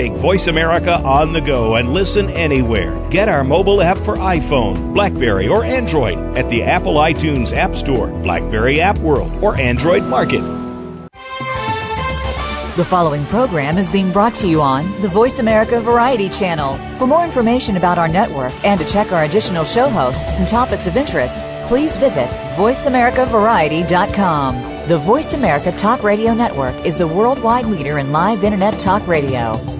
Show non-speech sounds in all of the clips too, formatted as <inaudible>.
Take Voice America on the go and listen anywhere. Get our mobile app for iPhone, Blackberry, or Android at the Apple iTunes App Store, Blackberry App World, or Android Market. The following program is being brought to you on the Voice America Variety Channel. For more information about our network and to check our additional show hosts and topics of interest, please visit VoiceAmericaVariety.com. The Voice America Talk Radio Network is the worldwide leader in live Internet talk radio.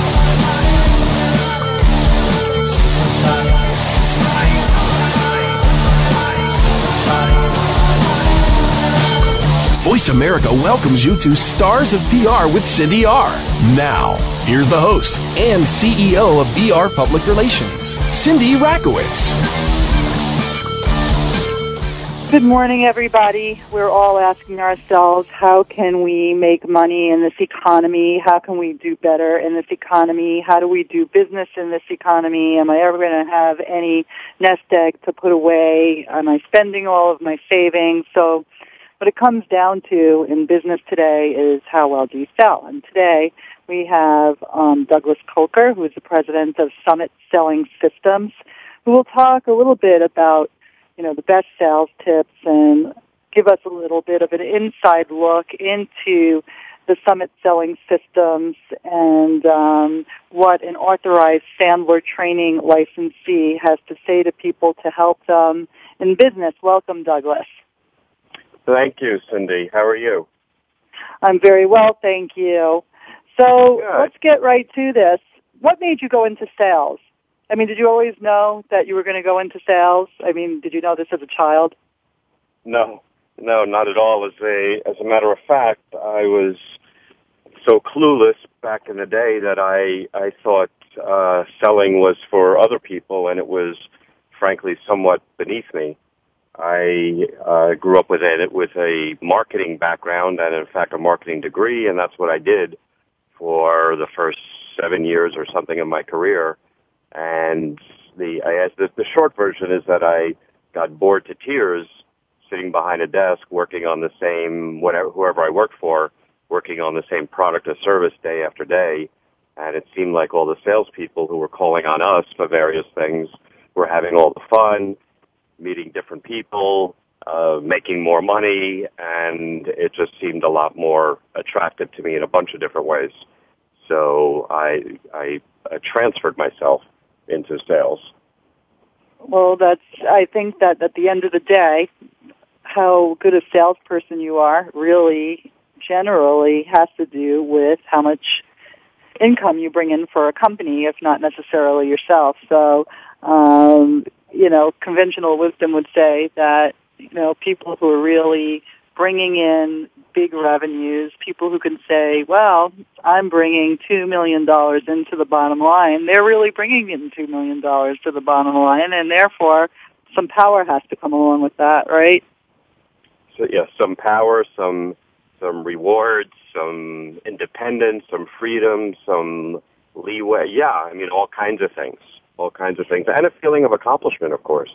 Voice America welcomes you to Stars of PR with Cindy R. Now, here's the host and CEO of VR Public Relations, Cindy Rakowitz. Good morning, everybody. We're all asking ourselves, how can we make money in this economy? How can we do better in this economy? How do we do business in this economy? Am I ever going to have any nest egg to put away? Am I spending all of my savings? So what it comes down to in business today is how well do you sell? And today we have um, Douglas Kolker, who is the president of Summit Selling Systems, who will talk a little bit about, you know, the best sales tips and give us a little bit of an inside look into the Summit Selling Systems and um, what an authorized Sandler training licensee has to say to people to help them in business. Welcome, Douglas. Thank you, Cindy. How are you? I'm very well, thank you. So Good. let's get right to this. What made you go into sales? I mean, did you always know that you were going to go into sales? I mean, did you know this as a child? No, no, not at all. As a as a matter of fact, I was so clueless back in the day that I I thought uh, selling was for other people, and it was frankly somewhat beneath me. I uh, grew up with a with a marketing background and in fact a marketing degree, and that's what I did for the first seven years or something of my career. And the I, the, the short version is that I got bored to tears sitting behind a desk working on the same whatever whoever I worked for, working on the same product or service day after day. And it seemed like all the salespeople who were calling on us for various things were having all the fun meeting different people, uh, making more money, and it just seemed a lot more attractive to me in a bunch of different ways. So I, I, I transferred myself into sales. Well, that's, I think that at the end of the day, how good a salesperson you are really generally has to do with how much income you bring in for a company, if not necessarily yourself. So, um, you know, conventional wisdom would say that, you know, people who are really bringing in big revenues, people who can say, well, I'm bringing $2 million into the bottom line, they're really bringing in $2 million to the bottom line, and therefore some power has to come along with that, right? So, yeah, some power, some, some rewards, some independence, some freedom, some leeway. Yeah, I mean, all kinds of things all kinds of things, and a feeling of accomplishment, of course.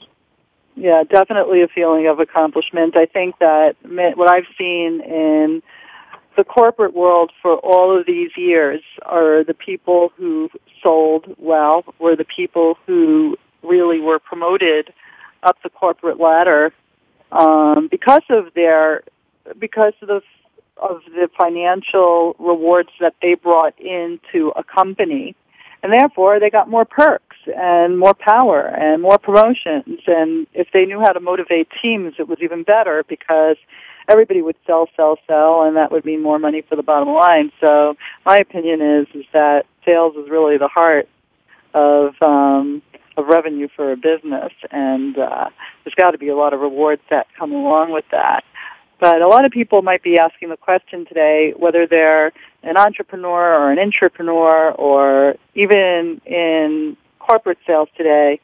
Yeah, definitely a feeling of accomplishment. I think that what I've seen in the corporate world for all of these years are the people who sold well, were the people who really were promoted up the corporate ladder um, because of their because of the of the financial rewards that they brought into a company, and therefore they got more perks and more power and more promotions. And if they knew how to motivate teams, it was even better because everybody would sell, sell, sell, and that would mean more money for the bottom line. So my opinion is is that sales is really the heart of um, of revenue for a business, and uh, there's got to be a lot of rewards that come along with that. But a lot of people might be asking the question today whether they're an entrepreneur or an intrapreneur or even in corporate sales today,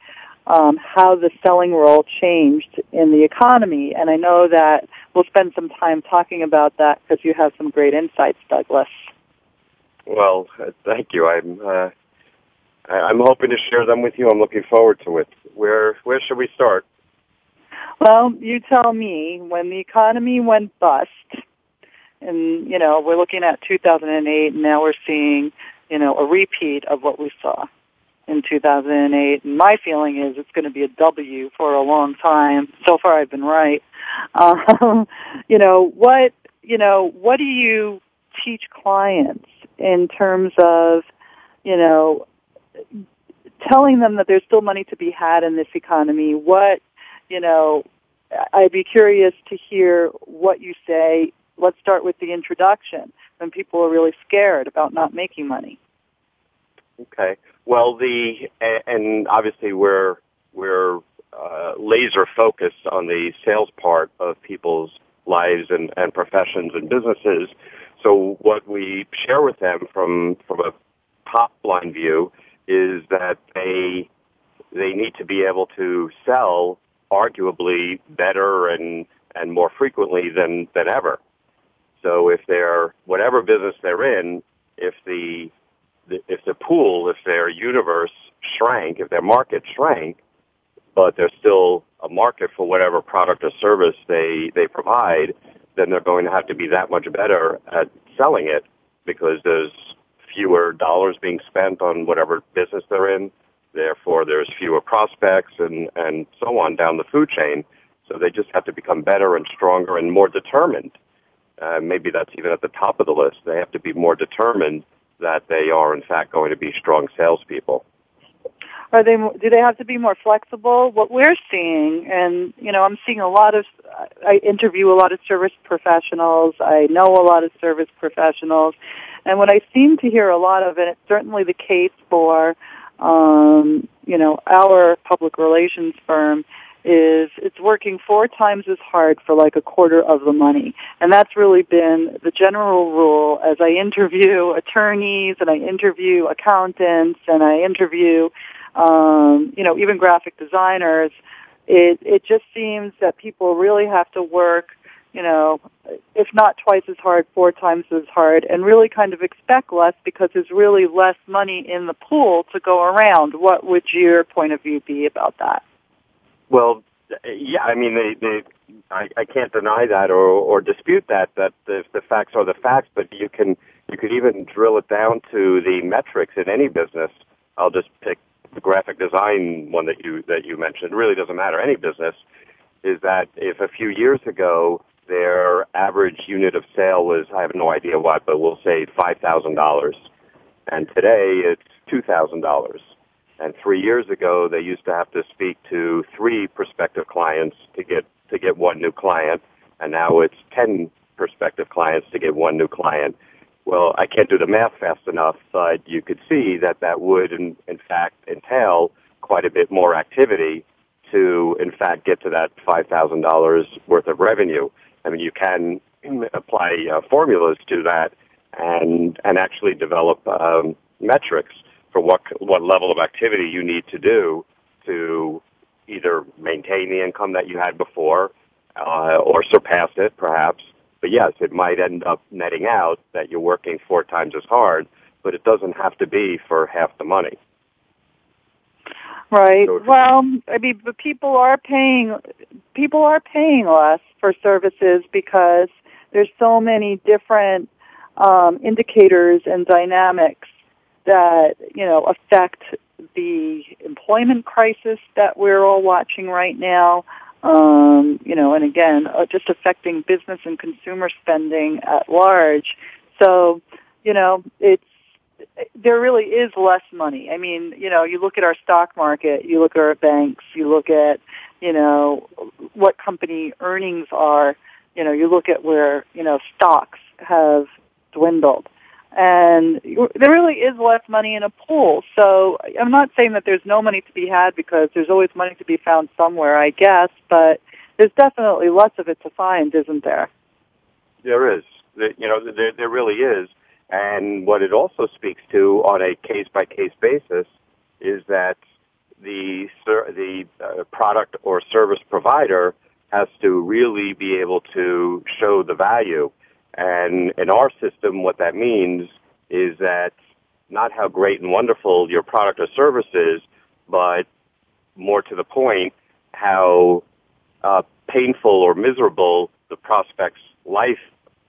um, how the selling role changed in the economy. And I know that we'll spend some time talking about that because you have some great insights, Douglas. Well, uh, thank you. I'm uh, I'm hoping to share them with you. I'm looking forward to it. Where where should we start? Well, you tell me. When the economy went bust, and you know we're looking at 2008, and now we're seeing you know a repeat of what we saw in 2008. And my feeling is it's going to be a W for a long time. So far, I've been right. Um, <laughs> you know what? You know what do you teach clients in terms of you know telling them that there's still money to be had in this economy? What you know? I'd be curious to hear what you say. Let's start with the introduction when people are really scared about not making money. Okay. Well, the and obviously we're we're uh, laser focused on the sales part of people's lives and, and professions and businesses. So what we share with them from from a top line view is that they they need to be able to sell arguably better and and more frequently than than ever. So if they're whatever business they're in, if the if the pool, if their universe shrank, if their market shrank, but there's still a market for whatever product or service they, they provide, then they're going to have to be that much better at selling it because there's fewer dollars being spent on whatever business they're in. Therefore, there's fewer prospects and, and so on down the food chain. So they just have to become better and stronger and more determined. Uh, maybe that's even at the top of the list. They have to be more determined that they are in fact going to be strong salespeople. Are they? Do they have to be more flexible? What we're seeing, and you know, I'm seeing a lot of. I interview a lot of service professionals. I know a lot of service professionals, and what I seem to hear a lot of, and it's certainly the case for, um, you know, our public relations firm, is it's working four times as hard for like a quarter of the money. And that's really been the general rule as I interview <laughs> attorneys and I interview accountants and I interview, um, you know, even graphic designers. It, it just seems that people really have to work, you know, if not twice as hard, four times as hard and really kind of expect less because there's really less money in the pool to go around. What would your point of view be about that? Well, yeah, I mean, they, they, I, I can't deny that or, or dispute that, that the, the facts are the facts, but you can, you could even drill it down to the metrics in any business. I'll just pick the graphic design one that you, that you mentioned. It really doesn't matter. Any business is that if a few years ago their average unit of sale was, I have no idea what, but we'll say $5,000. And today it's $2,000 and three years ago, they used to have to speak to three prospective clients to get to get one new client, and now it's ten prospective clients to get one new client. Well, I can't do the math fast enough, but you could see that that would, in, in fact, entail quite a bit more activity to, in fact, get to that five thousand dollars worth of revenue. I mean, you can apply uh, formulas to that and and actually develop um, metrics for what what level of activity you need to do to either maintain the income that you had before uh, or surpass it, perhaps. But yes, it might end up netting out that you're working four times as hard, but it doesn't have to be for half the money. Right. Well, I mean, but people are paying people are paying less for services because there's so many different um, indicators and dynamics that, you know, affect the employment crisis that we're all watching right now. Um, you know, and again, uh, just affecting business and consumer spending at large. So, you know, it's there really is less money. I mean, you know, you look at our stock market, you look at our banks, you look at, you know, what company earnings are, you know, you look at where, you know, stocks have dwindled and there really is less money in a pool. So I'm not saying that there's no money to be had because there's always money to be found somewhere, I guess, but there's definitely lots of it to find, isn't there? There is. You know, there, there really is. And what it also speaks to on a case by case basis is that the the uh, product or service provider has to really be able to show the value. And in our system, what that means is that not how great and wonderful your product or service is, but more to the point, how uh, painful or miserable the prospect's life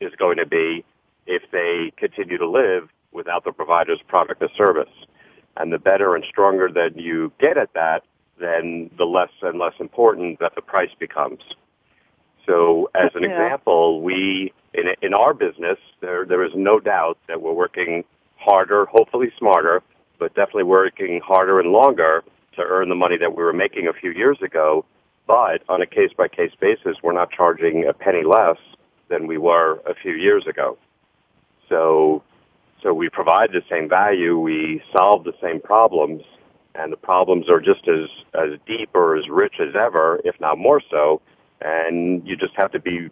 is going to be if they continue to live without the provider's product or service. And the better and stronger that you get at that, then the less and less important that the price becomes. So as an yeah. example, we, in, in our business, there, there is no doubt that we're working harder, hopefully smarter, but definitely working harder and longer to earn the money that we were making a few years ago. But on a case by case basis, we're not charging a penny less than we were a few years ago. So, so we provide the same value, we solve the same problems, and the problems are just as, as deep or as rich as ever, if not more so. And you just have to be,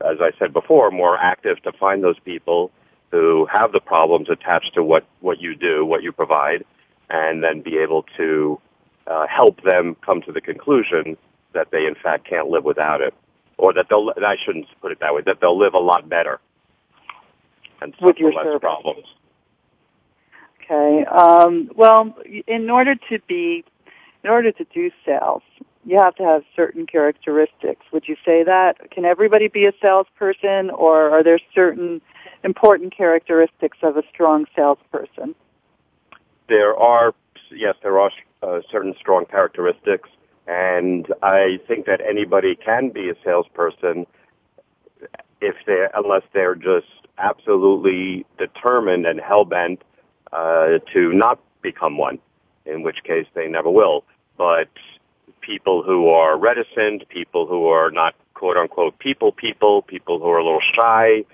as I said before, more active to find those people who have the problems attached to what, what you do, what you provide, and then be able to uh, help them come to the conclusion that they in fact can't live without it or that they'll, I shouldn't put it that way, that they'll live a lot better and with your less service. problems. Okay. Um, well, in order to be, in order to do sales, you have to have certain characteristics. Would you say that? Can everybody be a salesperson, or are there certain important characteristics of a strong salesperson? There are, yes, there are uh, certain strong characteristics. And I think that anybody can be a salesperson if they, unless they're just absolutely determined and hell bent uh, to not become one, in which case they never will. But people who are reticent, people who are not quote unquote people people, people who are a little shy,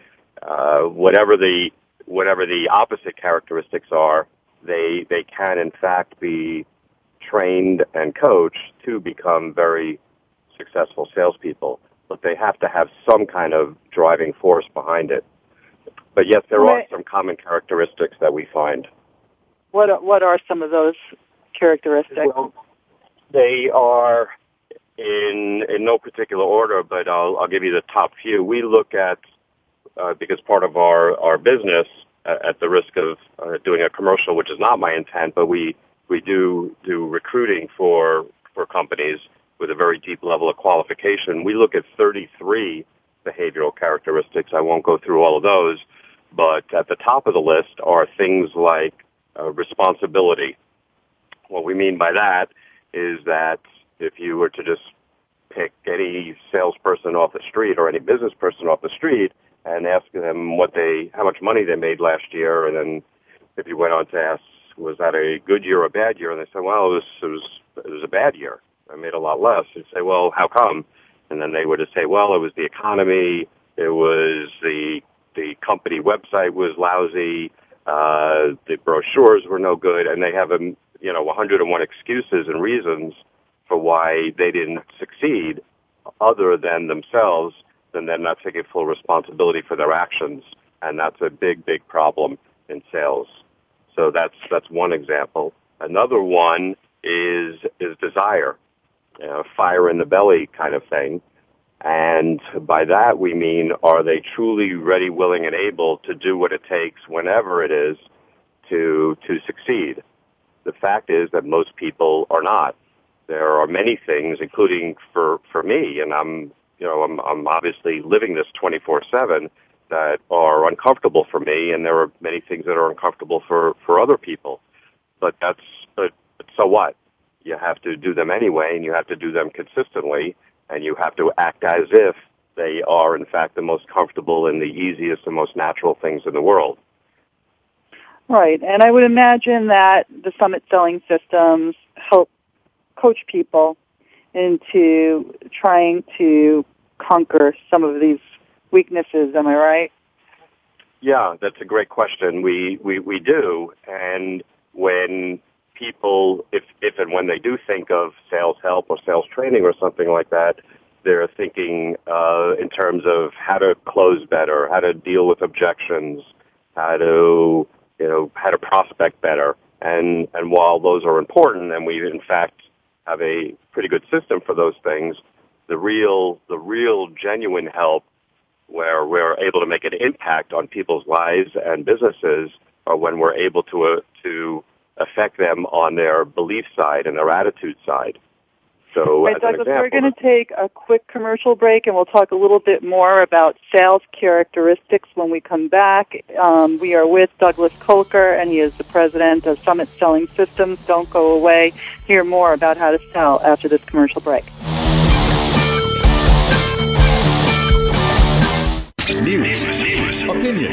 uh, whatever the whatever the opposite characteristics are, they they can in fact be trained and coached to become very successful salespeople, but they have to have some kind of driving force behind it. But yes, there are some common characteristics that we find. What are, what are some of those characteristics? Well, they are in in no particular order, but I'll I'll give you the top few. We look at uh, because part of our our business, uh, at the risk of uh, doing a commercial, which is not my intent, but we we do do recruiting for for companies with a very deep level of qualification. We look at 33 behavioral characteristics. I won't go through all of those, but at the top of the list are things like uh, responsibility. What we mean by that is that if you were to just pick any salesperson off the street or any business person off the street and ask them what they, how much money they made last year, and then if you went on to ask was that a good year or a bad year? And they said, well, it was, it was a bad year. I made a lot less. You'd say, well, how come? And then they would just say, well, it was the economy. It was the, the company website was lousy. Uh, the brochures were no good. And they have, a, you know, 101 excuses and reasons for why they didn't succeed other than themselves, then they're not taking full responsibility for their actions. And that's a big, big problem in sales. So that's that's one example. Another one is is desire, you know, fire in the belly kind of thing. And by that we mean are they truly ready, willing, and able to do what it takes whenever it is to to succeed? The fact is that most people are not. There are many things, including for for me, and I'm you know I'm I'm obviously living this 24 seven that are uncomfortable for me, and there are many things that are uncomfortable for for other people. But that's but, but so what? You have to do them anyway, and you have to do them consistently, and you have to act as if they are in fact the most comfortable and the easiest and most natural things in the world. Right, and I would imagine that the summit selling systems help coach people into trying to conquer some of these weaknesses. Am I right? Yeah, that's a great question. We we we do, and when people, if if and when they do think of sales help or sales training or something like that, they're thinking uh, in terms of how to close better, how to deal with objections, how to you know how to prospect better, And, and while those are important, and we in fact have a pretty good system for those things, the real, the real genuine help where we're able to make an impact on people's lives and businesses are when we're able to, uh, to affect them on their belief side and their attitude side. So, right, Douglas, we're going to take a quick commercial break, and we'll talk a little bit more about sales characteristics when we come back. Um, we are with Douglas Kolker, and he is the president of Summit Selling Systems. Don't go away. Hear more about how to sell after this commercial break. News, opinion.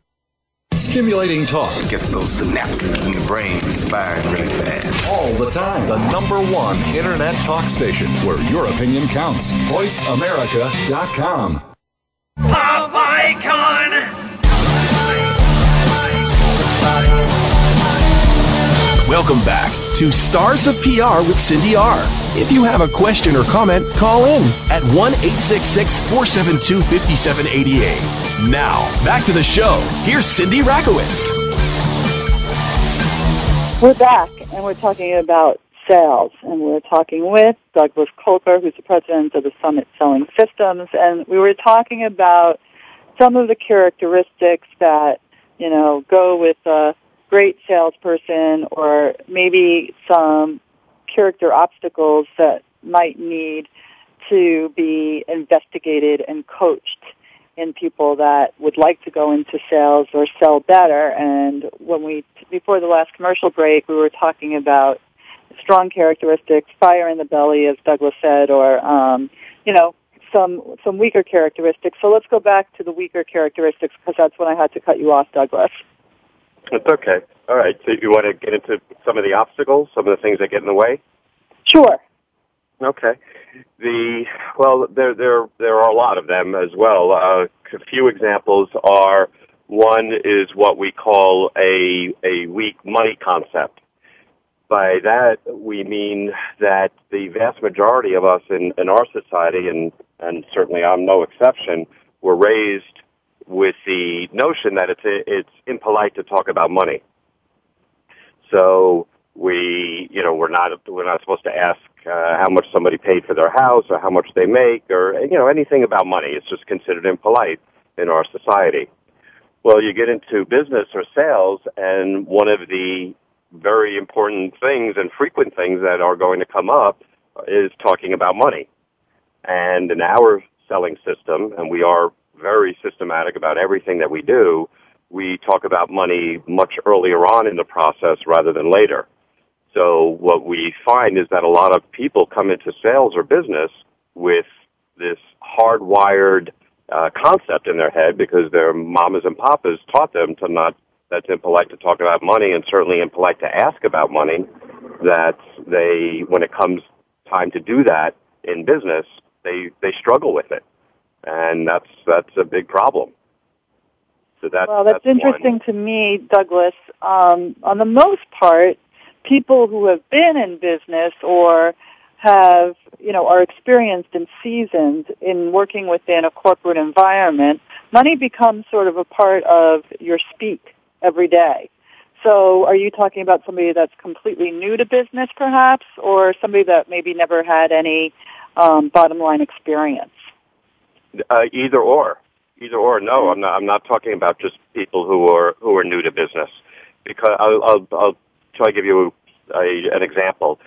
Stimulating talk. It gets those synapses in the brain firing really fast. All the time. The number one internet talk station where your opinion counts. VoiceAmerica.com. Pop icon. Welcome back to Stars of PR with Cindy R. If you have a question or comment, call in at 1 866 472 5788. Now, back to the show. Here's Cindy Rakowitz. We're back, and we're talking about sales, and we're talking with Douglas Kolker, who's the president of the Summit Selling Systems, and we were talking about some of the characteristics that, you know, go with a great salesperson or maybe some character obstacles that might need to be investigated and coached in people that would like to go into sales or sell better. And when we, before the last commercial break, we were talking about strong characteristics, fire in the belly, as Douglas said, or, um, you know, some, some weaker characteristics. So let's go back to the weaker characteristics because that's when I had to cut you off, Douglas. It's okay. All right. So you want to get into some of the obstacles, some of the things that get in the way? Sure. Okay. The well, there there there are a lot of them as well. Uh, a few examples are one is what we call a a weak money concept. By that we mean that the vast majority of us in, in our society, and and certainly I'm no exception, were raised with the notion that it's it's impolite to talk about money. So we, you know, we're not we're not supposed to ask uh, how much somebody paid for their house or how much they make or you know anything about money. It's just considered impolite in our society. Well, you get into business or sales, and one of the very important things and frequent things that are going to come up is talking about money. And in our selling system, and we are very systematic about everything that we do, we talk about money much earlier on in the process rather than later. So what we find is that a lot of people come into sales or business with this hardwired uh, concept in their head because their mamas and papas taught them to not that's impolite to talk about money and certainly impolite to ask about money that they when it comes time to do that in business they they struggle with it and that's that's a big problem. So that, well, that's, that's interesting one. to me, Douglas. Um, on the most part, people who have been in business or have, you know, are experienced and seasoned in working within a corporate environment, money becomes sort of a part of your speak every day. So are you talking about somebody that's completely new to business perhaps or somebody that maybe never had any um, bottom line experience? Uh, either or. either or. No, I'm not. I'm not talking about just people who are who are new to business. Because I'll I'll, I'll try I give you a, an example.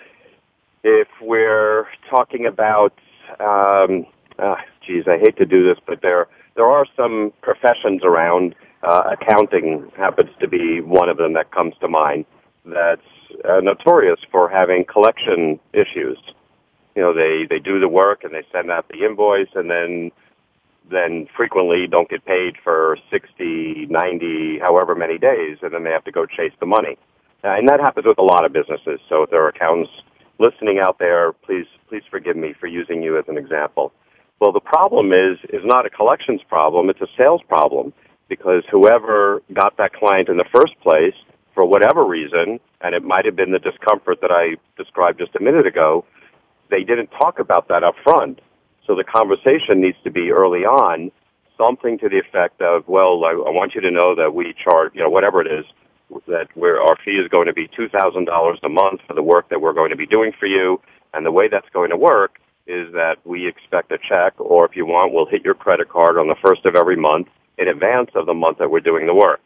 If we're talking about, um, uh, geez, I hate to do this, but there there are some professions around. Uh, accounting happens to be one of them that comes to mind. That's uh, notorious for having collection issues. You know, they they do the work and they send out the invoice, and then then frequently don't get paid for 60, 90, however many days, and then they have to go chase the money. Uh, and that happens with a lot of businesses. So if there are accountants listening out there, please please forgive me for using you as an example. Well, the problem is is not a collections problem; it's a sales problem because whoever got that client in the first place, for whatever reason, and it might have been the discomfort that I described just a minute ago, they didn't talk about that up front. So the conversation needs to be early on, something to the effect of, well, I, I want you to know that we charge, you know, whatever it is, that where our fee is going to be $2,000 a month for the work that we're going to be doing for you. And the way that's going to work is that we expect a check, or if you want, we'll hit your credit card on the first of every month in advance of the month that we're doing the work.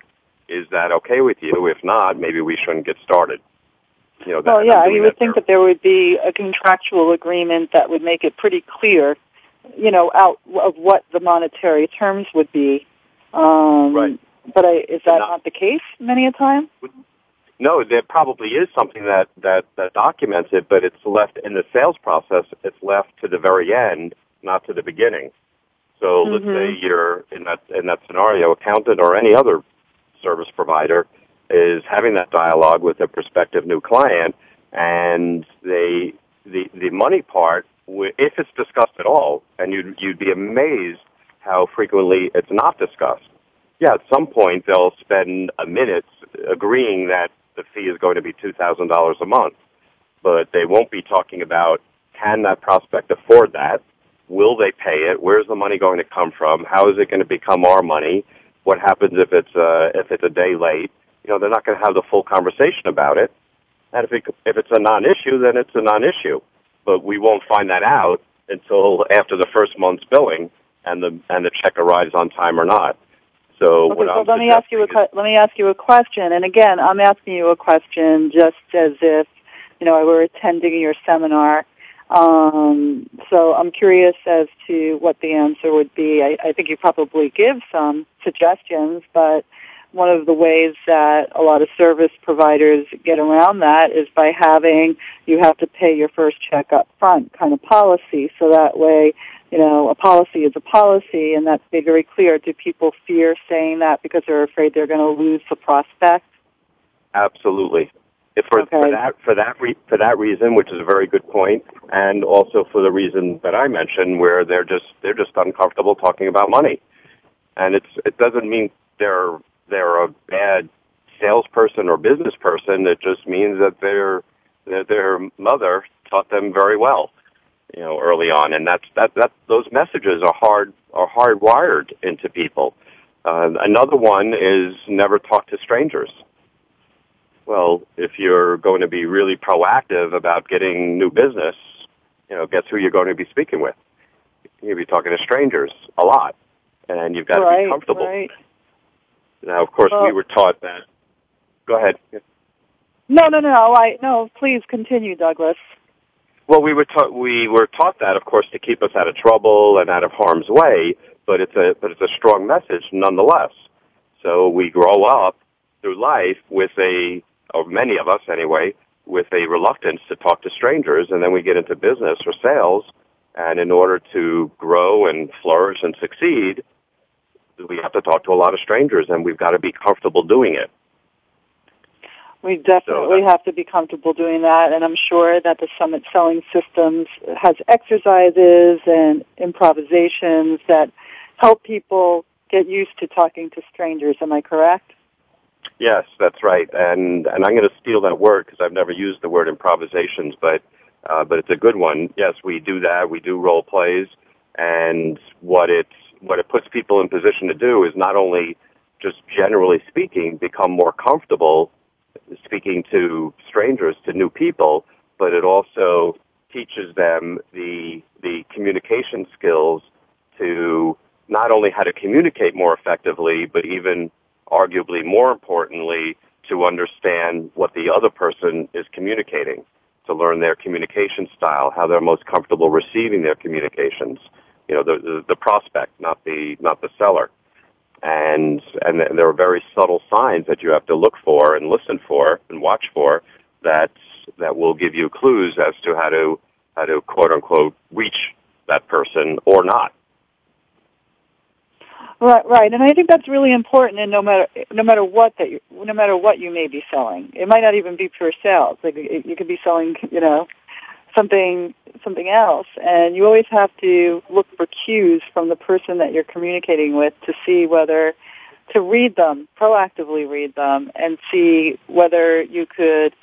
Is that okay with you? If not, maybe we shouldn't get started. You know, that, well, yeah, you would think there. that there would be a contractual agreement that would make it pretty clear, you know, out of what the monetary terms would be. Um, right. But I, is that not, not the case many a time? No, there probably is something that, that, that documents it, but it's left in the sales process. It's left to the very end, not to the beginning. So mm-hmm. let's say you're in that in that scenario, accountant or any other service provider is having that dialogue with a prospective new client, and they the the money part, if it's discussed at all, and you'd you'd be amazed how frequently it's not discussed. Yeah, at some point they'll spend a minute agreeing that the fee is going to be two thousand dollars a month, but they won't be talking about can that prospect afford that Will they pay it? Where's the money going to come from? How is it going to become our money? What happens if it's uh, if it's a day late? You know, they're not going to have the full conversation about it. And if it, if it's a non-issue, then it's a non-issue. But we won't find that out until after the first month's billing and the and the check arrives on time or not. So okay, so let me ask you a is, let me ask you a question. And again, I'm asking you a question just as if you know I were attending your seminar um, so I'm curious as to what the answer would be. I, I think you probably give some suggestions, but one of the ways that a lot of service providers get around that is by having you have to pay your first check up front kind of policy. So that way, you know, a policy is a policy and that's made very clear. Do people fear saying that because they're afraid they're going to lose the prospect? Absolutely for, okay. for that for that re- for that reason, which is a very good point, and also for the reason that I mentioned, where they're just they're just uncomfortable talking about money, and it's it doesn't mean they're they're a bad salesperson or business person. It just means that their that their mother taught them very well, you know, early on, and that's that that those messages are hard are hardwired into people. Uh, another one is never talk to strangers well, if you're going to be really proactive about getting new business, you know, guess who you're going to be speaking with? You'll be talking to strangers a lot, and you've got right, to be comfortable. Right. Now, of course, well, we were taught that. Go ahead. No, no, no. I no. Please continue, Douglas. Well, we were taught we were taught that, of course, to keep us out of trouble and out of harm's way. But it's a but it's a strong message nonetheless. So we grow up through life with a or many of us anyway, with a reluctance to talk to strangers, and then we get into business or sales, and in order to grow and flourish and succeed, we have to talk to a lot of strangers, and we've got to be comfortable doing it. We definitely so have to be comfortable doing that, and I'm sure that the Summit Selling Systems has exercises and improvisations that help people get used to talking to strangers. Am I correct? Yes, that's right. And and I'm going to steal that word because I've never used the word improvisations, but uh, but it's a good one. Yes, we do that. We do role plays, and what it what it puts people in position to do is not only just generally speaking become more comfortable speaking to strangers, to new people, but it also teaches them the the communication skills to not only how to communicate more effectively, but even arguably more importantly, to understand what the other person is communicating, to learn their communication style, how they're most comfortable receiving their communications. You know, the, the, the prospect, not the, not the seller. And, and there are very subtle signs that you have to look for and listen for and watch for that, that will give you clues as to how to, how to quote unquote reach that person or not. Right, right, and I think that's really important. And no matter no matter what that you, no matter what you may be selling, it might not even be pure sales. Like you could be selling, you know, something something else, and you always have to look for cues from the person that you're communicating with to see whether to read them, proactively read them, and see whether you could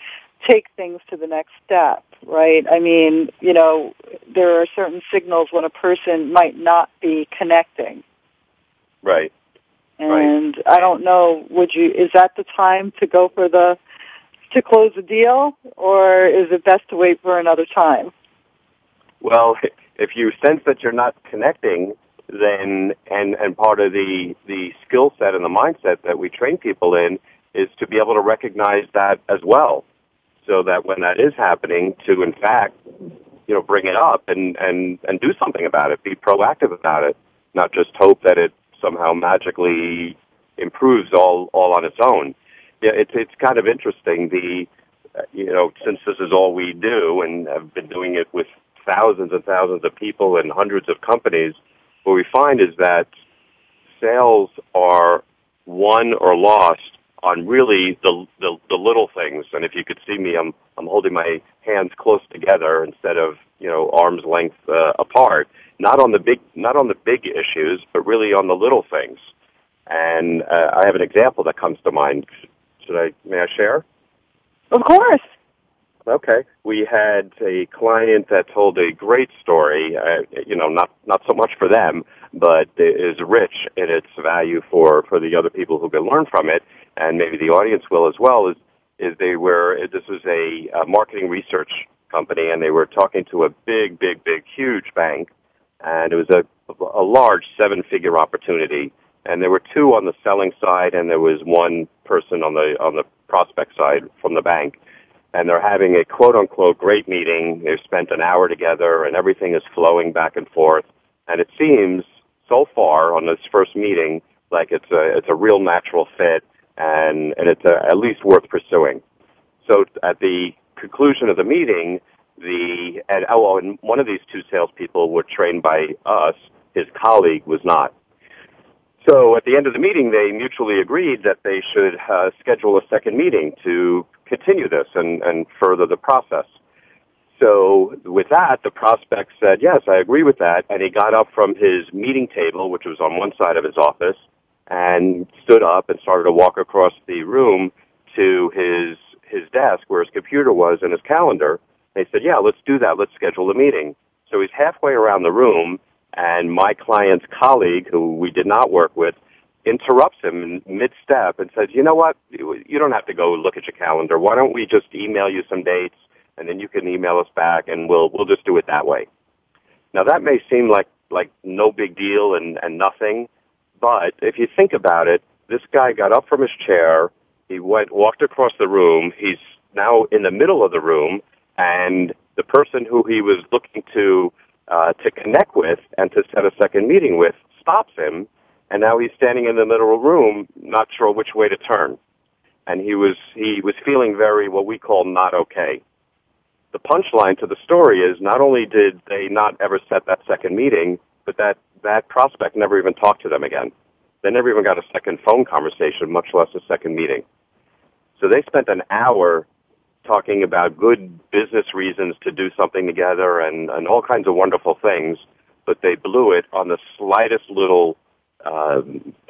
take things to the next step, right? I mean, you know, there are certain signals when a person might not be connecting Right. And right. I don't know, would you, is that the time to go for the, to close the deal, or is it best to wait for another time? Well, if you sense that you're not connecting, then, and, and part of the, the skill set and the mindset that we train people in is to be able to recognize that as well. So that when that is happening, to in fact, you know, bring it up and, and, and do something about it, be proactive about it, not just hope that it somehow magically improves all all on its own. Yeah, it's it's kind of interesting. The you know since this is all we do and have been doing it with thousands and thousands of people and hundreds of companies, what we find is that sales are won or lost on really the, the the little things. And if you could see me, I'm I'm holding my hands close together instead of you know arm's length uh, apart not on the big not on the big issues, but really on the little things. And uh, I have an example that comes to mind. Should I may I share? Of course. Okay. We had a client that told a great story. Uh, you know, not not so much for them, but is rich in its value for for the other people who can learn from it, and maybe the audience will as well. Is is they were this was a, a marketing research company, and they were talking to a big, big, big, huge bank, and it was a, a large seven-figure opportunity. And there were two on the selling side, and there was one person on the on the prospect side from the bank. And they're having a quote-unquote great meeting. They've spent an hour together, and everything is flowing back and forth. And it seems so far on this first meeting like it's a it's a real natural fit, and and it's a, at least worth pursuing. So at the conclusion of the meeting, the and oh, and one of these two salespeople were trained by us. His colleague was not. So at the end of the meeting, they mutually agreed that they should uh, schedule a second meeting to continue this and, and further the process. So with that, the prospect said, yes, I agree with that. And he got up from his meeting table, which was on one side of his office, and stood up and started to walk across the room to his, his desk where his computer was and his calendar. They said, yeah, let's do that. Let's schedule a meeting. So he's halfway around the room, and my client's colleague, who we did not work with, interrupts him in mid-step and says, you know what? You don't have to go look at your calendar. Why don't we just email you some dates, and then you can email us back, and we'll we'll just do it that way. Now that may seem like like no big deal and and nothing, but if you think about it, this guy got up from his chair. He went walked across the room. He's now in the middle of the room and the person who he was looking to uh, to connect with and to set a second meeting with stops him, and now he's standing in the middle of room, not sure which way to turn, and he was he was feeling very what we call not okay. The punchline to the story is not only did they not ever set that second meeting, but that that prospect never even talked to them again. They never even got a second phone conversation, much less a second meeting. So they spent an hour talking about good business reasons to do something together and, and all kinds of wonderful things, but they blew it on the slightest little uh,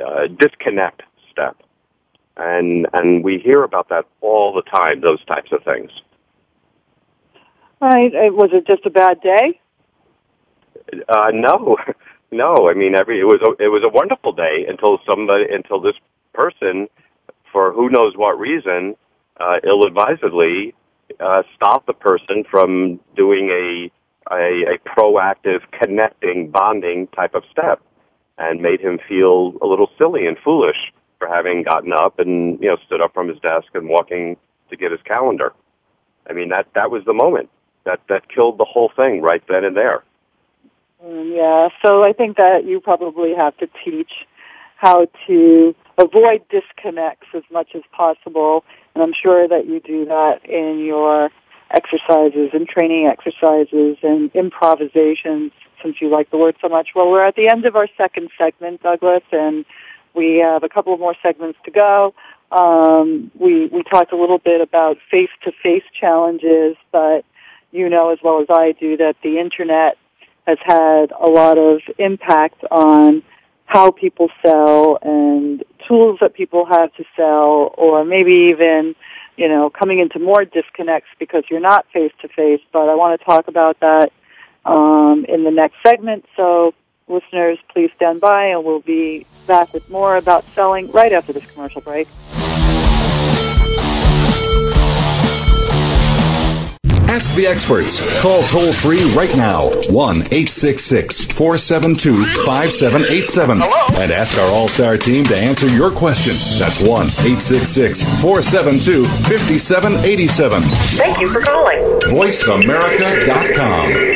uh, disconnect step. And, and we hear about that all the time, those types of things. Right. Uh, was it just a bad day? Uh, no, <laughs> no. I mean, every it was a, it was a wonderful day until somebody until this person, for who knows what reason, uh, ill-advisedly uh, stop the person from doing a, a, a proactive, connecting, bonding type of step. And made him feel a little silly and foolish for having gotten up and you know stood up from his desk and walking to get his calendar. I mean that that was the moment that that killed the whole thing right then and there. Mm, yeah, so I think that you probably have to teach how to avoid disconnects as much as possible, and I'm sure that you do that in your exercises and training exercises and improvisations since you like the word so much. Well, we're at the end of our second segment, Douglas, and we have a couple of more segments to go. Um, we we talked a little bit about face-to-face challenges, but you know as well as I do that the internet has had a lot of impact on how people sell and tools that people have to sell, or maybe even you know coming into more disconnects because you're not face to face. But I want to talk about that um, in the next segment. So listeners, please stand by, and we'll be back with more about selling right after this commercial break. Ask the experts. Call toll free right now 1 866 472 5787 and ask our All Star team to answer your question. That's 1 866 472 5787. Thank you for calling. VoiceAmerica.com.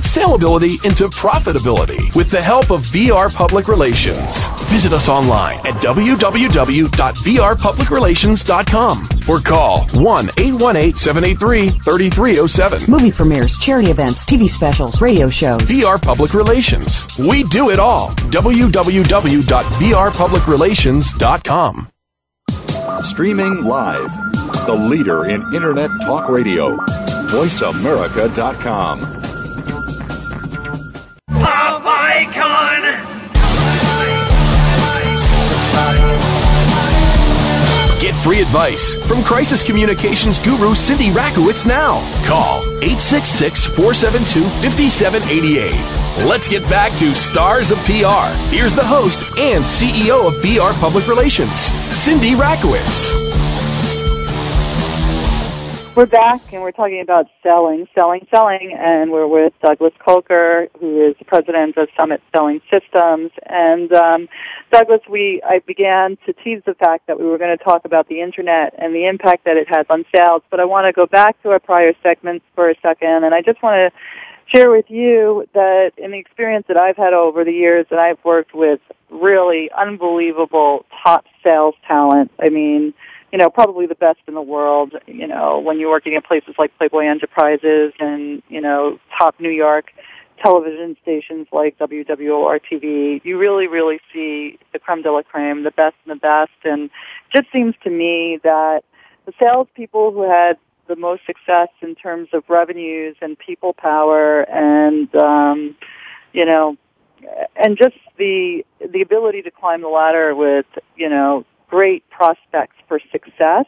saleability into profitability with the help of VR Public Relations. Visit us online at www.vrpublicrelations.com or call 1-818-783-3307. Movie premieres, charity events, TV specials, radio shows. VR Public Relations. We do it all. www.vrpublicrelations.com. Streaming live. The leader in Internet talk radio. VoiceAmerica.com. Get free advice from crisis communications guru Cindy Rakowitz now. Call 866-472-5788. Let's get back to Stars of PR. Here's the host and CEO of VR Public Relations, Cindy Rakowitz. We're back and we're talking about selling, selling, selling, and we're with Douglas Kolker, who is the president of Summit Selling Systems. And um, Douglas, we I began to tease the fact that we were going to talk about the internet and the impact that it has on sales, but I want to go back to our prior segments for a second, and I just want to share with you that in the experience that I've had over the years, that I've worked with really unbelievable top sales talent. I mean you know, probably the best in the world, you know, when you're working at places like Playboy Enterprises and, you know, top New York television stations like WWOR-TV, you really, really see the creme de la creme, the best and the best. And it just seems to me that the salespeople who had the most success in terms of revenues and people power and, um, you know, and just the the ability to climb the ladder with, you know, great prospects for success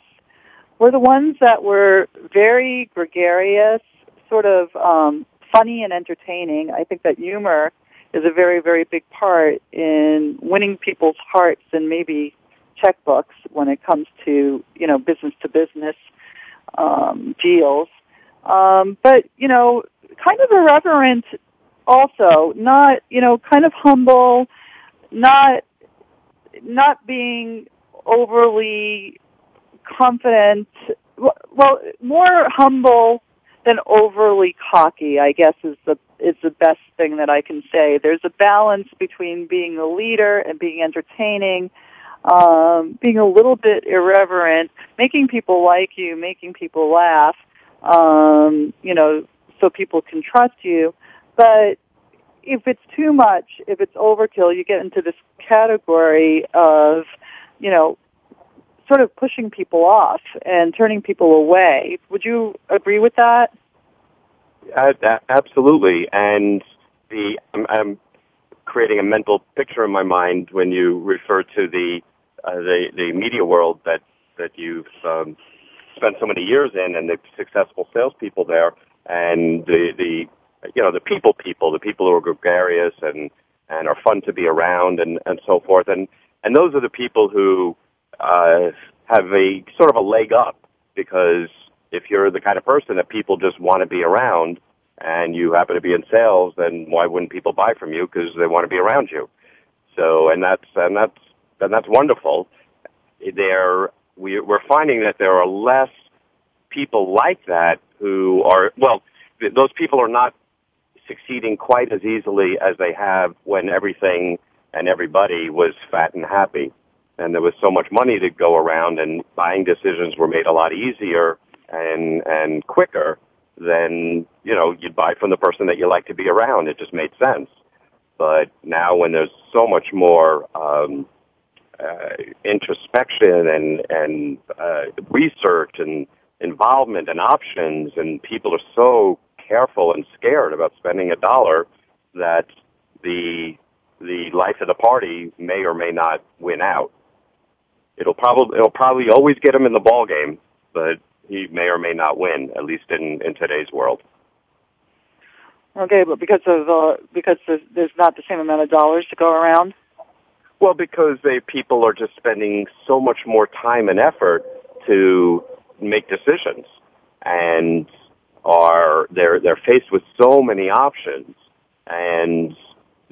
were the ones that were very gregarious, sort of um, funny and entertaining. I think that humor is a very, very big part in winning people's hearts and maybe checkbooks when it comes to, you know, business to business um, deals. Um, but, you know, kind of irreverent also, not, you know, kind of humble, not, not being overly confident, well, more humble than overly cocky, I guess is the is the best thing that I can say. There's a balance between being a leader and being entertaining, um, being a little bit irreverent, making people like you, making people laugh, um, you know, so people can trust you. But if it's too much, if it's overkill, you get into this category of you know, sort of pushing people off and turning people away. Would you agree with that? Uh, absolutely. And the I'm creating a mental picture in my mind when you refer to the uh, the the media world that that you've um, spent so many years in, and the successful salespeople there, and the the you know the people people, the people who are gregarious and and are fun to be around, and and so forth, and and those are the people who uh, have a sort of a leg up because if you're the kind of person that people just want to be around and you happen to be in sales, then why wouldn't people buy from you? Because they want to be around you. So, and that's and that's and that's wonderful. There, we, we're finding that there are less people like that who are well. Those people are not succeeding quite as easily as they have when everything and everybody was fat and happy, and there was so much money to go around, and buying decisions were made a lot easier and and quicker than, you know you'd buy from the person that you like to be around. It just made sense. But now, when there's so much more um, uh, introspection and and uh, research and involvement and options, and people are so careful and scared about spending a dollar that the the life of the party may or may not win out. It'll probably it'll probably always get him in the ball game, but he may or may not win, at least in, in today's world. Okay, but because of uh, because there's, there's not the same amount of dollars to go around. Well, because they people are just spending so much more time and effort to make decisions, and are they're they're faced with so many options, and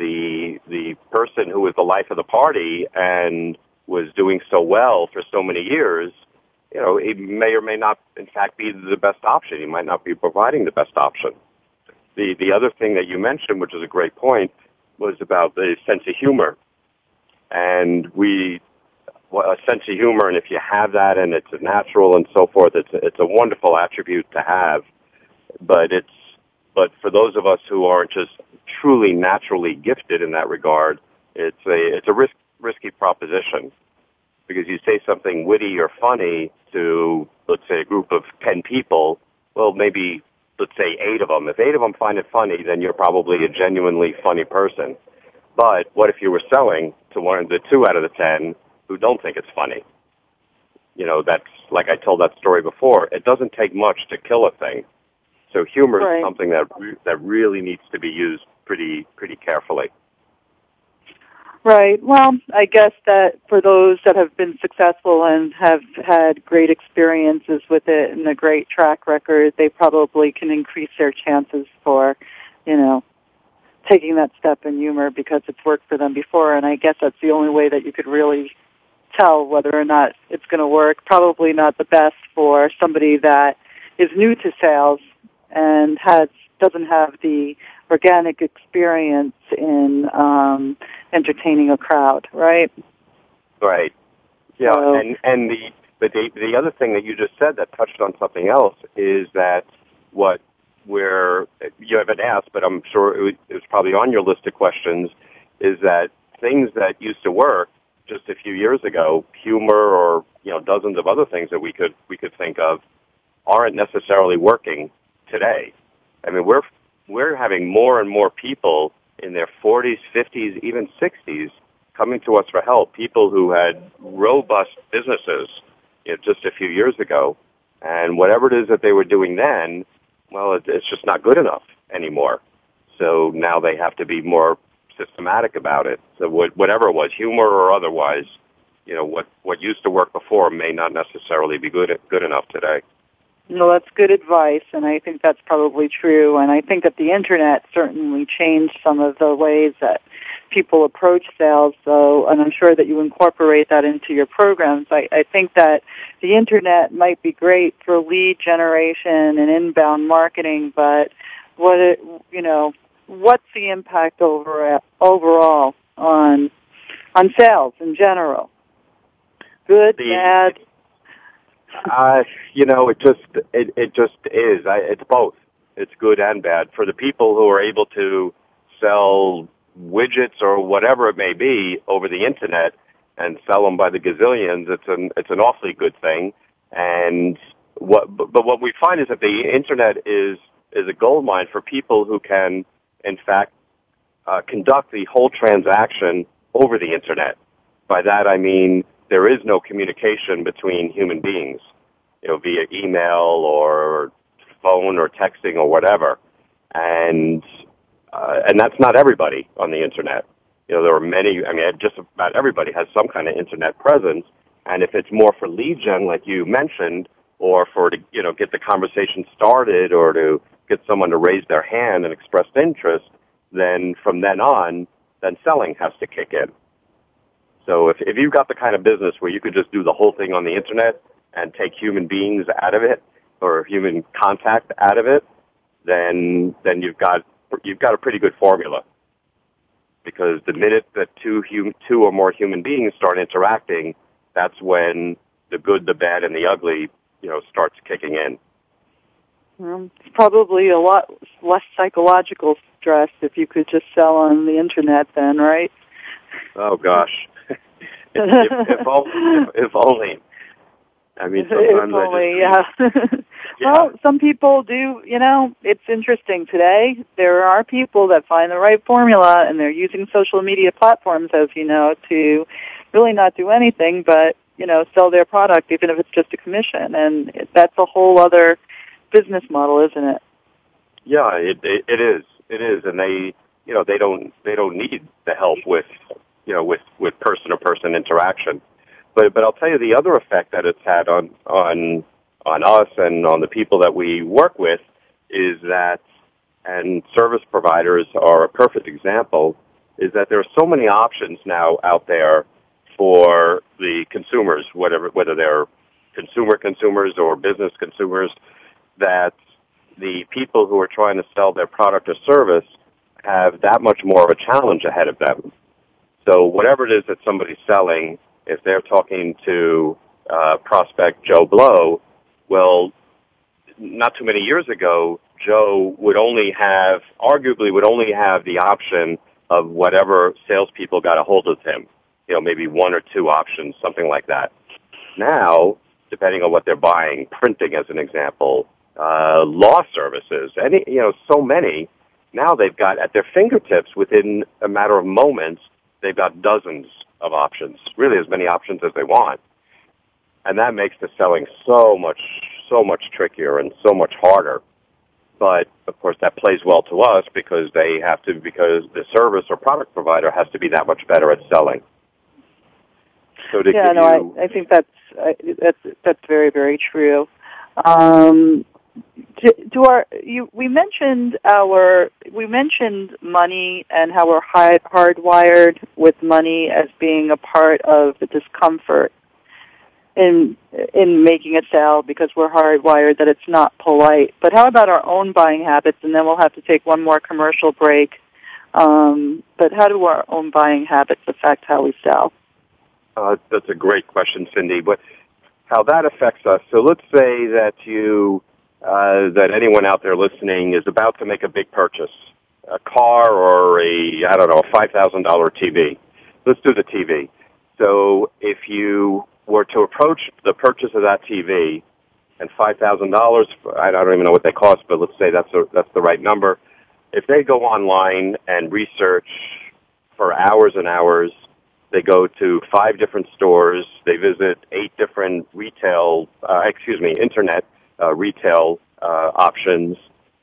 the the person who was the life of the party and was doing so well for so many years you know, it may or may not, in fact, be the best option. He might not be providing the best option. The the other thing that you mentioned, which is a great point, was about the sense of humor. And we, a sense of humor, and if you have that, and it's natural and so forth, it's it's a wonderful attribute to have. But it's but for those of us who aren't just truly naturally gifted in that regard, it's a it's a risk risky proposition because you say something witty or funny to, let's say, a group of 10 people, well, maybe, let's say, eight of them. If eight of them find it funny, then you're probably a genuinely funny person. But what if you were selling to one of the two out of the 10 who don't think it's funny? You know, that's, like I told that story before, it doesn't take much to kill a thing. So humor right. is something that, that really needs to be used pretty, pretty carefully. Right. Well, I guess that for those that have been successful and have had great experiences with it and a great track record, they probably can increase their chances for, you know, taking that step in humor because it's worked for them before. And I guess that's the only way that you could really tell whether or not it's going to work. Probably not the best for somebody that is new to sales and has doesn't have the organic experience in um, entertaining a crowd, right? Right. Yeah, so, and and the but the the other thing that you just said that touched on something else is that what where you haven't asked, but I'm sure it was, it was probably on your list of questions, is that things that used to work just a few years ago, humor or you know dozens of other things that we could we could think of, aren't necessarily working today. I mean, we're we're having more and more people in their 40s, 50s, even 60s coming to us for help. People who had robust businesses you know, just a few years ago, and whatever it is that they were doing then, well, it, it's just not good enough anymore. So now they have to be more systematic about it. So whatever it was, humor or otherwise, you know, what what used to work before may not necessarily be good good enough today. No, that's good advice, and I think that's probably true. And I think that the internet certainly changed some of the ways that people approach sales. So, and I'm sure that you incorporate that into your programs. I, I think that the internet might be great for lead generation and inbound marketing, but what it, you know, what's the impact over overall on on sales in general? Good, bad uh, you know, it just it it just is. I, it's both. It's good and bad for the people who are able to sell widgets or whatever it may be over the internet and sell them by the gazillions. It's an it's an awfully good thing. And what but what we find is that the internet is is a gold mine for people who can, in fact, uh, conduct the whole transaction over the internet. By that I mean there is no communication between human beings, you know, via email or phone or texting or whatever. And uh, and that's not everybody on the internet. You know, there are many. I mean, just about everybody has some kind of internet presence. And if it's more for lead gen, like you mentioned, or for to you know get the conversation started, or to get someone to raise their hand and express interest, then from then on, then selling has to kick in. So if if you've got the kind of business where you could just do the whole thing on the internet and take human beings out of it or human contact out of it, then then you've got you've got a pretty good formula. Because the minute that two hum, two or more human beings start interacting, that's when the good, the bad, and the ugly, you know, starts kicking in. Um, it's probably a lot less psychological stress if you could just sell on the internet, then, right? Oh gosh, if, if, if, only, if, if only. I mean, sometimes only, I just, yeah. <laughs> yeah. Well, some people do, you know, it's interesting today. There are people that find the right formula and they're using social media platforms, as you know, to really not do anything but, you know, sell their product even if it's just a commission. And that's a whole other business model, isn't it? Yeah, it, it, it is. It is. And they, you know, they don't, they don't need the help with, you know, with, with person to person interaction. But, but I'll tell you the other effect that it's had on, on on us and on the people that we work with is that, and service providers are a perfect example, is that there are so many options now out there for the consumers, whatever, whether they're consumer consumers or business consumers, that the people who are trying to sell their product or service have that much more of a challenge ahead of them. So whatever it is that somebody's selling, if they're talking to uh, prospect Joe Blow, well, not too many years ago, Joe would only have, arguably would only have the option of whatever salespeople got a hold of him. You know, maybe one or two options, something like that. Now, depending on what they're buying, printing as an example, uh, law services, any, you know, so many, now they've got at their fingertips within a matter of moments, they've got dozens of options, really as many options as they want and that makes the selling so much so much trickier and so much harder. But of course, that plays well to us because they have to because the service or product provider has to be that much better at selling. So to yeah, no, you, I, I think that's I, that's that's very very true. Um, to our you we mentioned our we mentioned money and how we're hard, hardwired with money as being a part of the discomfort in in making a sale because we're hardwired that it's not polite. But how about our own buying habits? And then we'll have to take one more commercial break. Um, but how do our own buying habits affect how we sell? Uh, that's a great question, Cindy. But how that affects us. So let's say that you uh, that anyone out there listening is about to make a big purchase, a car or a I don't know a five thousand dollar TV. Let's do the TV. So if you were to approach the purchase of that TV and five thousand dollars, I don't even know what they cost, but let's say that's a, that's the right number. If they go online and research for hours and hours, they go to five different stores, they visit eight different retail, uh, excuse me, internet uh, retail uh, options,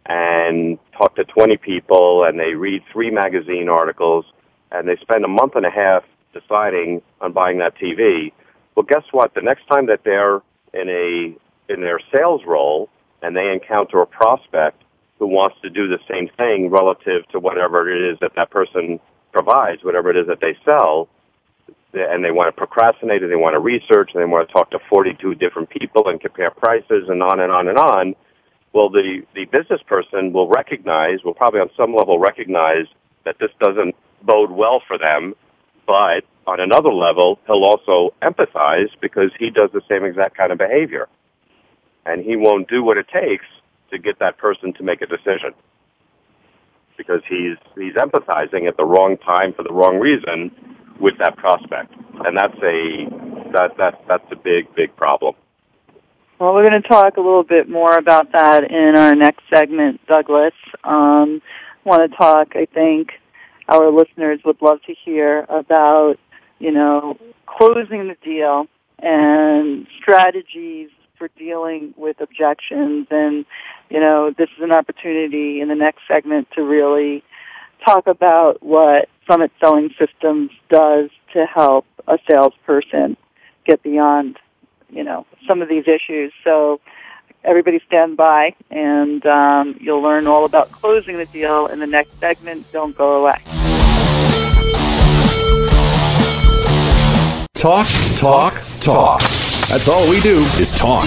and talk to 20 people, and they read three magazine articles, and they spend a month and a half deciding on buying that TV well, guess what? The next time that they're in a in their sales role and they encounter a prospect who wants to do the same thing relative to whatever it is that that person provides, whatever it is that they sell, and they want to procrastinate and they want to research and they want to talk to 42 different people and compare prices and on and on and on, well, the, the business person will recognize, will probably on some level recognize that this doesn't bode well for them, but on another level, he'll also empathize because he does the same exact kind of behavior. And he won't do what it takes to get that person to make a decision. Because he's, he's empathizing at the wrong time for the wrong reason with that prospect. And that's a, that, that, that's a big, big problem. Well, we're going to talk a little bit more about that in our next segment, Douglas. Um, want to talk, I think, our listeners would love to hear about, you know, closing the deal and strategies for dealing with objections. And, you know, this is an opportunity in the next segment to really talk about what Summit Selling Systems does to help a salesperson get beyond, you know, some of these issues. So everybody stand by and um, you'll learn all about closing the deal in the next segment. Don't go away. Talk, talk, talk. That's all we do is talk.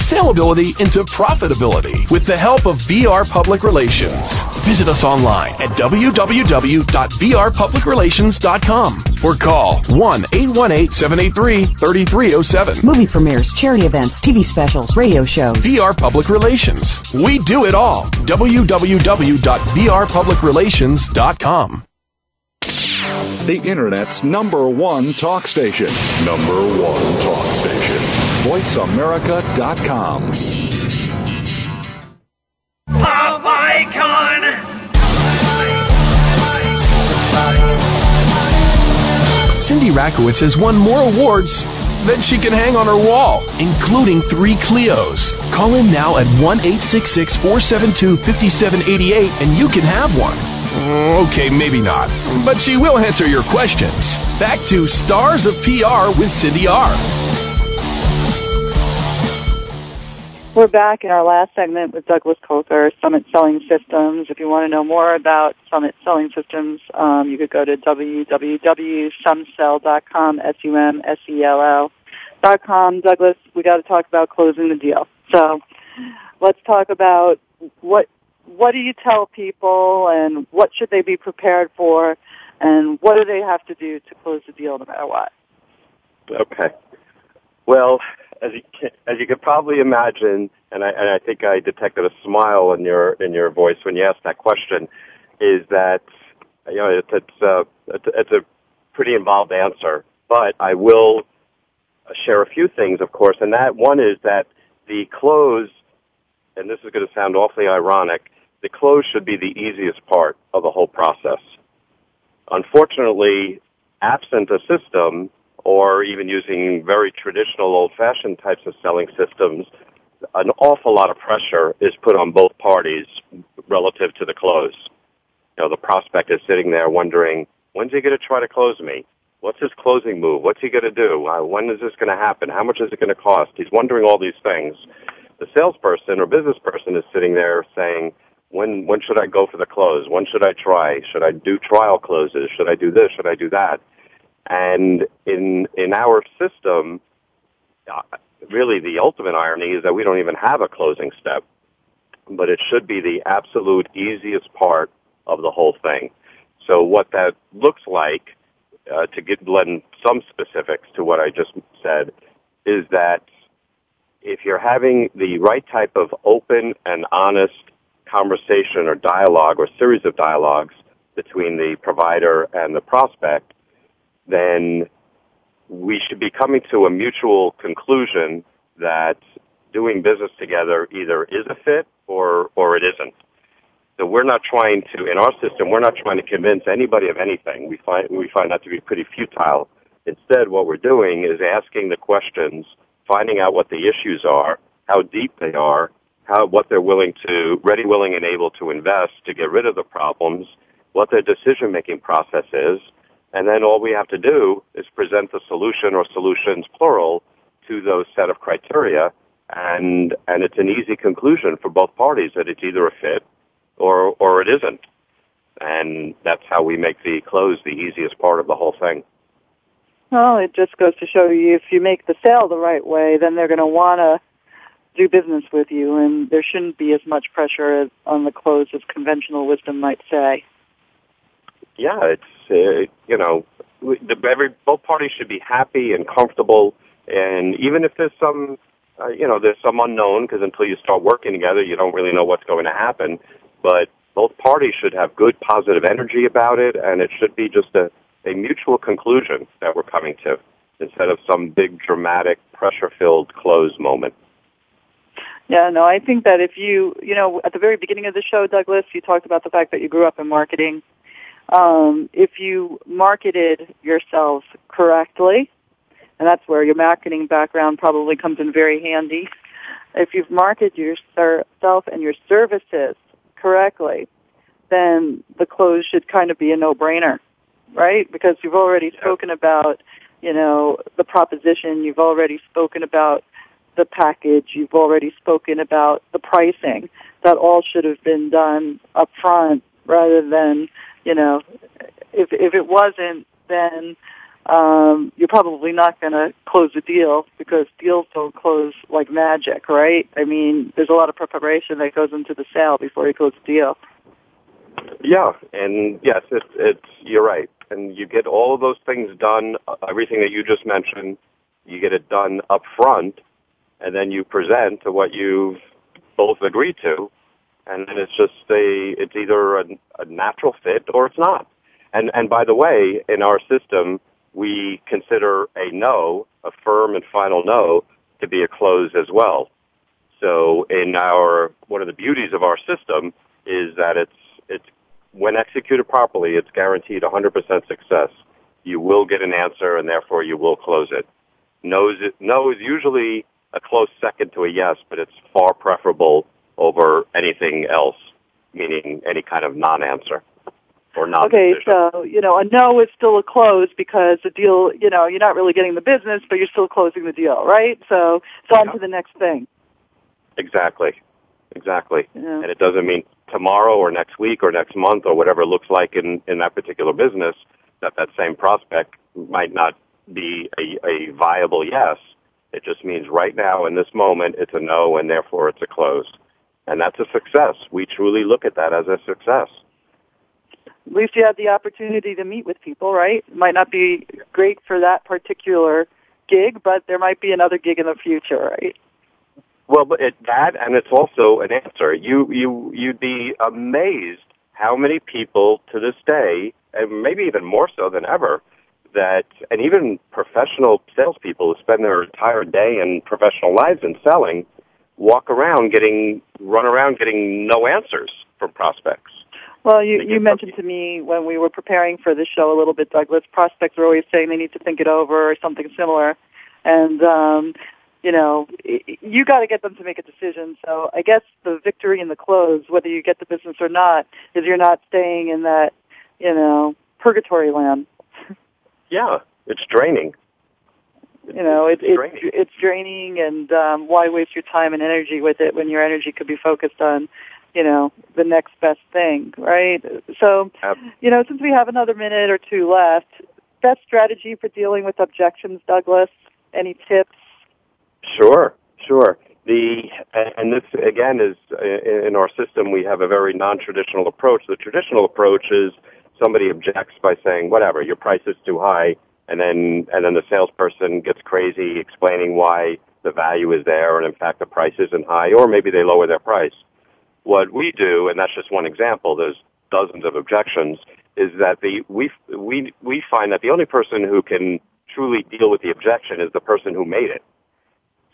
saleability into profitability with the help of VR Public Relations. Visit us online at www.vrpublicrelations.com or call 1-818-783-3307. Movie premieres, charity events, TV specials, radio shows. VR Public Relations. We do it all. www.vrpublicrelations.com. The Internet's number one talk station. Number one talk station. VoiceAmerica.com. Pop icon. Cindy Rakowitz has won more awards than she can hang on her wall, including three Clios. Call in now at 1 866 472 5788 and you can have one. Mm, okay, maybe not, but she will answer your questions. Back to Stars of PR with Cindy R. We're back in our last segment with Douglas Kolker, Summit Selling Systems. If you want to know more about Summit Selling Systems, um, you could go to www.sumsell.com, S-U-M-S-E-L-L dot com. Douglas, we got to talk about closing the deal. So let's talk about what what do you tell people and what should they be prepared for and what do they have to do to close the deal no matter what? Okay. Well, as you can, as you could probably imagine, and I, and I think I detected a smile in your in your voice when you asked that question, is that you know it's it's, uh, it's, it's a pretty involved answer, but I will share a few things, of course, and that one is that the close, and this is going to sound awfully ironic, the close should be the easiest part of the whole process. Unfortunately, absent a system or even using very traditional old-fashioned types of selling systems, an awful lot of pressure is put on both parties relative to the close. You know, the prospect is sitting there wondering, when's he going to try to close me? What's his closing move? What's he going to do? Uh, when is this going to happen? How much is it going to cost? He's wondering all these things. The salesperson or business person is sitting there saying, when when should I go for the close? When should I try? Should I do trial closes? Should I do this? Should I do that? And in in our system, uh, really the ultimate irony is that we don't even have a closing step, but it should be the absolute easiest part of the whole thing. So what that looks like, uh, to get some specifics to what I just said, is that if you're having the right type of open and honest conversation or dialogue or series of dialogues between the provider and the prospect, then we should be coming to a mutual conclusion that doing business together either is a fit or, or it isn't. So we're not trying to, in our system, we're not trying to convince anybody of anything. We find, we find that to be pretty futile. Instead, what we're doing is asking the questions, finding out what the issues are, how deep they are, how, what they're willing to, ready, willing, and able to invest to get rid of the problems, what their decision-making process is, and then all we have to do is present the solution or solutions plural to those set of criteria and and it's an easy conclusion for both parties that it's either a fit or or it isn't. And that's how we make the close the easiest part of the whole thing. Well, it just goes to show you if you make the sale the right way, then they're going to want to do business with you, and there shouldn't be as much pressure on the close as conventional wisdom might say. Yeah, it's you know, the, every both parties should be happy and comfortable, and even if there's some, uh, you know, there's some unknown because until you start working together, you don't really know what's going to happen. But both parties should have good positive energy about it, and it should be just a a mutual conclusion that we're coming to instead of some big dramatic pressure filled close moment. Yeah, no, I think that if you, you know, at the very beginning of the show, Douglas, you talked about the fact that you grew up in marketing. Um, if you marketed yourselves correctly, and that's where your marketing background probably comes in very handy. If you've marketed yourself and your services correctly, then the close should kind of be a no-brainer right? Because you've already spoken about, you know, the proposition, you've already spoken about the package, you've already spoken about the pricing. That all should have been done up front rather than, you know, if if it wasn't, then um, you're probably not going to close the deal because deals don't close like magic, right? I mean, there's a lot of preparation that goes into the sale before you close the deal. Yeah, and yes, it's it's you're right and you get all of those things done, uh, everything that you just mentioned, you get it done up front, and then you present to what you've both agreed to, and then it's just a, it's either a, a natural fit or it's not. And, and by the way, in our system, we consider a no, a firm and final no, to be a close as well. So in our, one of the beauties of our system is that it's, it's when executed properly, it's guaranteed 100% success. You will get an answer, and therefore you will close it. No is, no is usually a close second to a yes, but it's far preferable over anything else, meaning any kind of non-answer or non Okay, so, you know, a no is still a close because the deal, you know, you're not really getting the business, but you're still closing the deal, right? So it's on yeah. to the next thing. Exactly. Exactly. Yeah. And it doesn't mean tomorrow or next week or next month or whatever it looks like in, in that particular business that that same prospect might not be a, a viable yes. It just means right now in this moment it's a no and therefore it's a close. And that's a success. We truly look at that as a success. At least you had the opportunity to meet with people, right? It might not be great for that particular gig, but there might be another gig in the future, right? Well, but it, that and it's also an answer. You you you'd be amazed how many people to this day, and maybe even more so than ever, that and even professional salespeople who spend their entire day and professional lives in selling walk around getting run around getting no answers from prospects. Well, you, you mentioned to me when we were preparing for this show a little bit, Douglas, prospects are always saying they need to think it over or something similar. And um, you know, you got to get them to make a decision. So I guess the victory in the close, whether you get the business or not, is you're not staying in that, you know, purgatory land. <laughs> yeah, it's draining. You know, it, it's draining. it's draining, and um, why waste your time and energy with it when your energy could be focused on, you know, the next best thing, right? So, you know, since we have another minute or two left, best strategy for dealing with objections, Douglas. Any tips? Sure, sure. The and this again is in our system we have a very non-traditional approach. The traditional approach is somebody objects by saying whatever your price is too high, and then and then the salesperson gets crazy explaining why the value is there, and in fact the price isn't high, or maybe they lower their price. What we do, and that's just one example. There's dozens of objections. Is that the we we we find that the only person who can truly deal with the objection is the person who made it.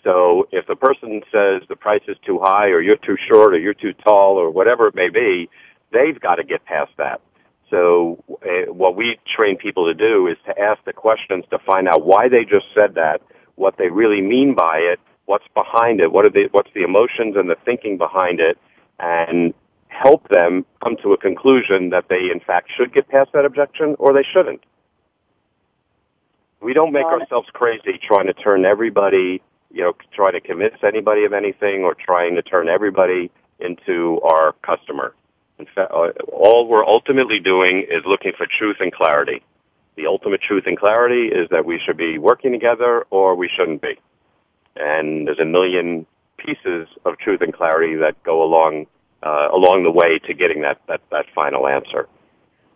So if the person says the price is too high or you're too short or you're too tall or whatever it may be, they've got to get past that. So uh, what we train people to do is to ask the questions to find out why they just said that, what they really mean by it, what's behind it, what are the, what's the emotions and the thinking behind it, and help them come to a conclusion that they in fact should get past that objection or they shouldn't. We don't make ourselves crazy trying to turn everybody you know, try to convince anybody of anything or trying to turn everybody into our customer. In fact, uh, all we're ultimately doing is looking for truth and clarity. The ultimate truth and clarity is that we should be working together or we shouldn't be. And there's a million pieces of truth and clarity that go along uh, along the way to getting that, that, that final answer.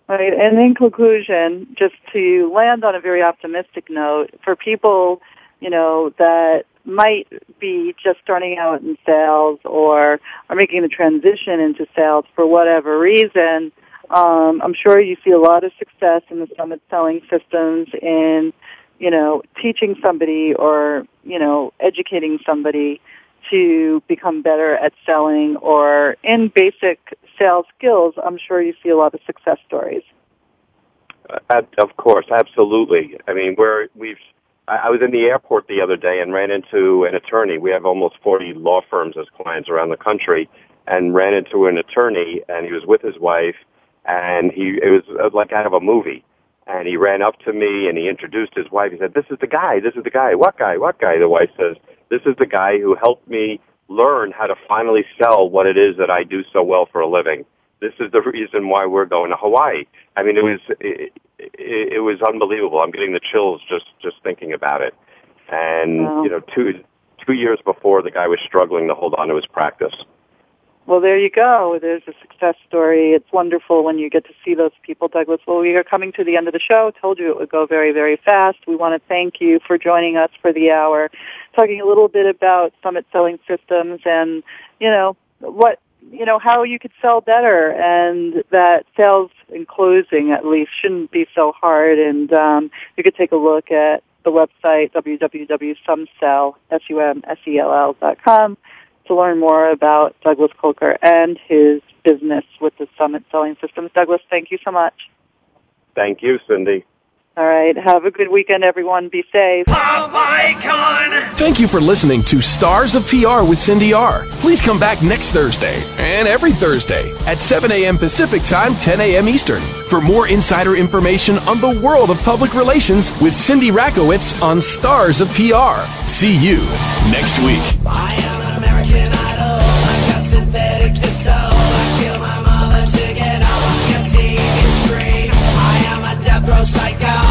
Right. And in conclusion, just to land on a very optimistic note, for people, you know, that might be just starting out in sales or are making the transition into sales for whatever reason, um, I'm sure you see a lot of success in the summit selling systems in, you know, teaching somebody or, you know, educating somebody to become better at selling or in basic sales skills, I'm sure you see a lot of success stories. Uh, of course, absolutely. I mean, we're, we've, I was in the airport the other day and ran into an attorney. We have almost 40 law firms as clients around the country and ran into an attorney and he was with his wife and he, it was like out of a movie. And he ran up to me and he introduced his wife. He said, this is the guy, this is the guy. What guy? What guy? The wife says, this is the guy who helped me learn how to finally sell what it is that I do so well for a living. This is the reason why we're going to Hawaii. I mean, it was it, it, it was unbelievable. I'm getting the chills just just thinking about it. And wow. you know, two two years before, the guy was struggling to hold on to his practice. Well, there you go. There's a success story. It's wonderful when you get to see those people, Douglas. Well, we are coming to the end of the show. Told you it would go very, very fast. We want to thank you for joining us for the hour, talking a little bit about summit selling systems and, you know, what, you know, how you could sell better and that sales in closing at least shouldn't be so hard. And, um, you could take a look at the website, www.sumsell, S-U-M-S-E-L-L dot com to learn more about Douglas Kolker and his business with the Summit Selling Systems. Douglas, thank you so much. Thank you, Cindy. All right. Have a good weekend, everyone. Be safe. Pop icon! Thank you for listening to Stars of PR with Cindy R. Please come back next Thursday and every Thursday at 7 a.m. Pacific Time, 10 a.m. Eastern for more insider information on the world of public relations with Cindy Rakowitz on Stars of PR. See you next week. Psycho.